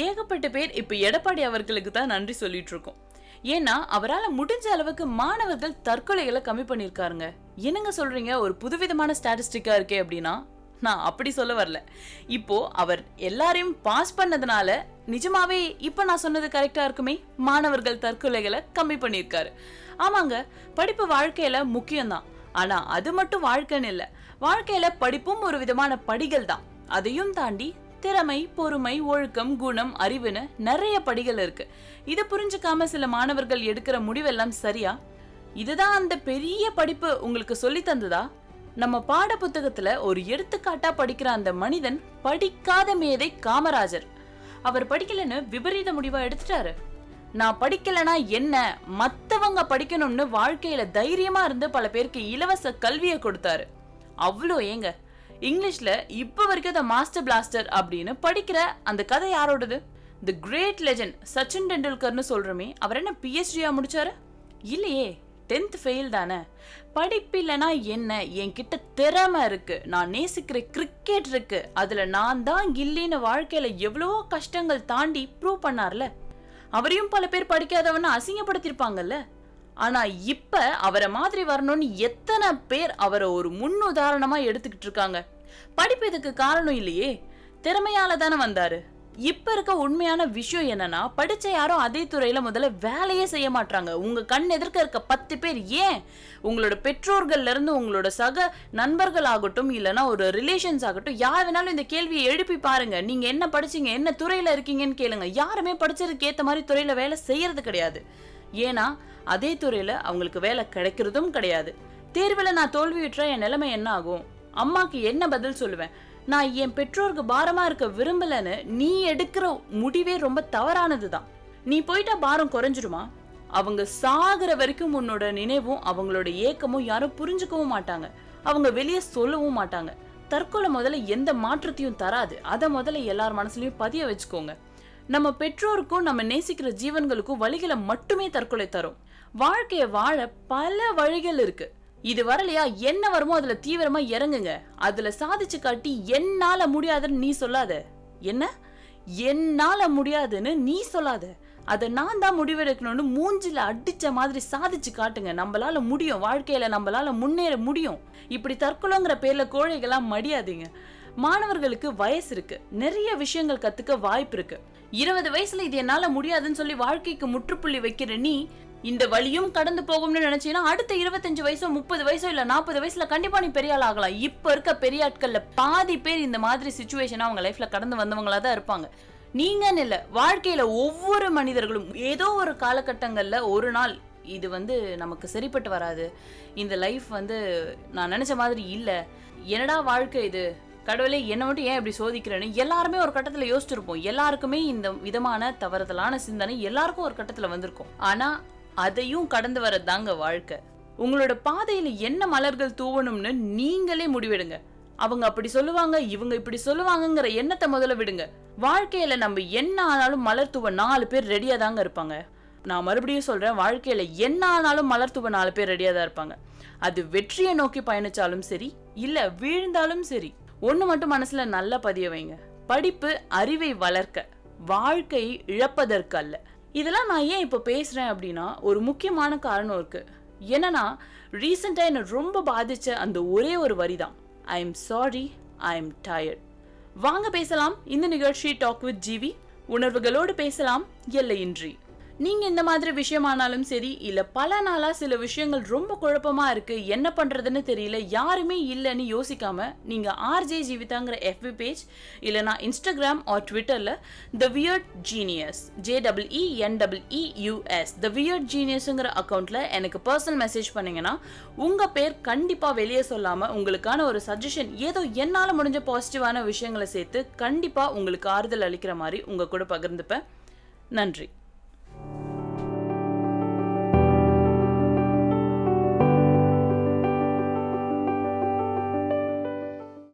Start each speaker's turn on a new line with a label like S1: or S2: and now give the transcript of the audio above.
S1: ஏகப்பட்ட பேர் இப்ப எடப்பாடி அவர்களுக்கு தான் நன்றி சொல்லிட்டு இருக்கோம் ஏன்னா அவரால் முடிஞ்ச அளவுக்கு மாணவர்கள் தற்கொலைகளை கம்மி பண்ணியிருக்காருங்க. என்னங்க சொல்றீங்க? ஒரு புதுவிதமான ஸ்டாட்டிஸ்டிக்கா இருக்கே அப்படின்னா? நான் அப்படி சொல்ல வரல. இப்போ அவர் எல்லாரையும் பாஸ் பண்ணதுனால நிஜமாவே இப்ப நான் சொன்னது கரெக்டா இருக்குமே? மாணவர்கள் தற்கொலைகளை கம்மி பண்ணியிருக்காரு. ஆமாங்க படிப்பு வாழ்க்கையில முக்கியம்தான். ஆனா அது மட்டும் வாழ்க்கைன்னு இல்லை. வாழ்க்கையில படிப்பும் ஒரு விதமான படிகள் தான். அதையும் தாண்டி திறமை பொறுமை ஒழுக்கம் குணம் அறிவுன்னு நிறைய படிகள் இருக்கு. இதை புரிஞ்சுக்காம சில மாணவர்கள் எடுக்கிற முடிவெல்லாம் சரியா? இதுதான் அந்த பெரிய படிப்பு உங்களுக்கு சொல்லி தந்ததா? நம்ம பாட புத்தகத்துல ஒரு எடுத்துக்காட்டா படிக்கிற அந்த மனிதன் படிக்காத மேதை காமராஜர். அவர் படிக்கலன்னு விபரீத முடிவா எடுத்துட்டாரு. நான் படிக்கலனா என்ன? மத்தவங்க படிக்கணும்னு வாழ்க்கையில தைரியமா இருந்து பல பேருக்கு இலவச கல்வியை கொடுத்தாரு. அவ்வளோ ஏங்க? இங்கிலீஷ்ல இப்போ வரைக்கும் த மாஸ்டர் பிளாஸ்டர் அப்படின்னு படிக்கிற அந்த கதை யாரோடது? தி கிரேட் லெஜண்ட் சச்சின் டெண்டுல்கர்னு சொல்கிறோமே அவர் என்ன பிஹெச்டியா முடிச்சாரு? இல்லையே டென்த் ஃபெயில் தானே. படிப்பில்லைனா என்ன? என்கிட்ட திறமை இருக்கு. நான் நேசிக்கிற கிரிக்கெட் இருக்கு. அதுல நான் தான் இல்லைன்னு வாழ்க்கையில எவ்வளவோ கஷ்டங்கள் தாண்டி ப்ரூவ் பண்ணார்ல. அவரையும் பல பேர் படிக்காதவன அசிங்கப்படுத்திருப்பாங்கல்ல ஆனா இப்ப அவரை மாதிரி வரணும்னு எத்தனை பேர் அவரை ஒரு முன் உதாரணமா எடுத்துக்கிட்டு இருக்காங்க? படிப்பு இதுக்கு காரணம் இல்லையே. திறமையால தானே வந்தாரு. இப்ப இருக்க உண்மையான விஷயம் என்னன்னா படிச்ச யாரும் அதே துறையில முதல்ல வேலையே செய்ய மாட்டாங்க உங்க கண் எதிர்க்க இருக்க பத்து பேர் ஏன்? உங்களோட பெற்றோர்கள்ல இருந்து உங்களோட சக நண்பர்கள் ஆகட்டும் இல்லைன்னா ஒரு ரிலேஷன்ஸ் ஆகட்டும் யார் வேணாலும் இந்த கேள்வியை எழுப்பி பாருங்க. நீங்க என்ன படிச்சீங்க என்ன துறையில இருக்கீங்கன்னு கேளுங்க. யாருமே படிச்சதுக்கு ஏத்த மாதிரி துறையில வேலை செய்யறது கிடையாது. ஏன்னா அதே துறையில அவங்களுக்கு வேலை கிடைக்கிறதும் கிடையாது. தேர்வில் நான் தோல்வியுற்ற என் நிலைமை என்ன ஆகும்? அம்மாக்கு என்ன பதில் சொல்லுவேன்? நான் என் பெற்றோருக்கு பாரமா இருக்க விரும்பலன்னு நீ எடுக்கிற முடிவே ரொம்ப தவறானது தான் நீ போயிட்டா பாரம் குறைஞ்சிருமா அவங்க சாகிற வரைக்கும் உன்னோட நினைவும் அவங்களோட ஏக்கமும் யாரும் புரிஞ்சுக்கவும் மாட்டாங்க. அவங்க வெளியே சொல்லவும் மாட்டாங்க. தற்கொலை முதல்ல எந்த மாற்றத்தையும் தராது. அதை முதல்ல எல்லார் மனசுலயும் பதிய வச்சுக்கோங்க. நம்ம பெற்றோருக்கும் நம்ம நேசிக்கிற ஜீவன்களுக்கும் வழிகளை மட்டுமே தற்கொலை தரும். வாழ்க்கையை வாழ பல வழிகள் இருக்கு. இது வரலையா? என்ன வருமோ அதுல தீவிரமா இறங்குங்க. அதுல சாதிச்சு காட்டி என்னால முடியாதுன்னு நீ சொல்லாத. என்ன? என்னால முடியாதுன்னு நீ சொல்லாத. அதை நான் தான் முடிவெடுக்கணும்னு மூஞ்சில அடிச்ச மாதிரி சாதிச்சு காட்டுங்க. நம்மளால முடியும். வாழ்க்கையில நம்மளால முன்னேற முடியும். இப்படி தற்கொலைங்கிற பேர்ல கோழைகளாம் மடியாதீங்க. மாணவர்களுக்கு வயசு இருக்கு. நிறைய விஷயங்கள் கத்துக்க வாய்ப்பு இருக்கு. இருபது வயசுல இது என்னால முடியாதுன்னு சொல்லி வாழ்க்கைக்கு முற்றுப்புள்ளி வைக்கிற நீ இந்த வழியும் கடந்து போகும்னு நினைச்சீங்கன்னா அடுத்த இருபத்தஞ்சு வயசோ முப்பது வயசோ இல்ல நாற்பது வயசுல கண்டிப்பா நீ பெரிய ஆள் ஆகலாம். இப்ப இருக்க பெரிய ஆட்கள்ல பாதி பேர் இந்த மாதிரி சுச்சுவேஷனா அவங்க லைஃப்ல கடந்து வந்தவங்களா தான் இருப்பாங்க. நீங்கன்னு இல்ல வாழ்க்கையில ஒவ்வொரு மனிதர்களும் ஏதோ ஒரு காலகட்டங்கள்ல ஒரு நாள் இது வந்து நமக்கு சரிப்பட்டு வராது. இந்த லைஃப் வந்து நான் நினைச்ச மாதிரி இல்லை. என்னடா வாழ்க்கை இது? கடவுளே என்ன மட்டும் ஏன் இப்படி சோதிக்கிறேன்னு எல்லாருமே ஒரு கட்டத்தில் யோசிச்சிருப்போம். எல்லாருக்குமே இந்த விதமான தவறுதலான சிந்தனை எல்லாருக்கும் ஒரு கட்டத்தில் வந்திருக்கும். ஆனால் அதையும் கடந்து வரதாங்க வாழ்க்கை. உங்களோட பாதையில் என்ன மலர்கள் தூவணும்னு நீங்களே முடிவெடுங்க. அவங்க அப்படி சொல்லுவாங்க இவங்க இப்படி சொல்லுவாங்கங்கிற எண்ணத்தை முதல்ல விடுங்க. வாழ்க்கையில நம்ம என்ன ஆனாலும் மலர் தூவ நாலு பேர் ரெடியா தாங்க இருப்பாங்க. நான் மறுபடியும் சொல்றேன் வாழ்க்கையில என்ன ஆனாலும் மலர்த்துவ நாலு பேர் ரெடியா தான் இருப்பாங்க. அது வெற்றியை நோக்கி பயணிச்சாலும் சரி இல்ல வீழ்ந்தாலும் சரி ஒன்று மட்டும் மனசில் நல்லா பதிய வைங்க. படிப்பு அறிவை வளர்க்க வாழ்க்கை இழப்பதற்கு அல்ல. இதெல்லாம் நான் ஏன் இப்போ பேசுகிறேன் அப்படின்னா ஒரு முக்கியமான காரணம் இருக்குது என்னன்னா ரீசெண்டாக என்னை ரொம்ப பாதித்த அந்த ஒரே ஒரு வரி தான் I am sorry I am tired வாங்க பேசலாம். இந்த நிகழ்ச்சி டாக் வித் ஜிவி உணர்வுகளோடு பேசலாம். எல்லையின்றி. நீங்க இந்த மாதிரி விஷயமானாலும் சரி இல்ல பல நாளா சில விஷயங்கள் ரொம்ப குழப்பமா இருக்கு என்ன பண்றதுன்னு தெரியல யாருமே இல்லைன்னு யோசிக்காம நீங்க ஆர்ஜே ஜீவிதாங்கிற எஃபி பேஜ் இல்லைனா இன்ஸ்டாகிராம் ஆர் ட்விட்டர்ல the weird genius J double N US the weird ஜீனியஸ்ங்கிற அக்கௌண்ட்ல எனக்கு பர்சனல் மெசேஜ் பண்ணீங்கன்னா உங்க பேர் கண்டிப்பா வெளியே சொல்லாம உங்களுக்கான ஒரு சஜஷன் ஏதோ என்னால முடிஞ்ச பாசிட்டிவான விஷயங்களை சேர்த்து கண்டிப்பா உங்களுக்கு ஆறுதல் அளிக்கிற மாதிரி உங்க கூட பகிர்ந்துப்பேன். நன்றி.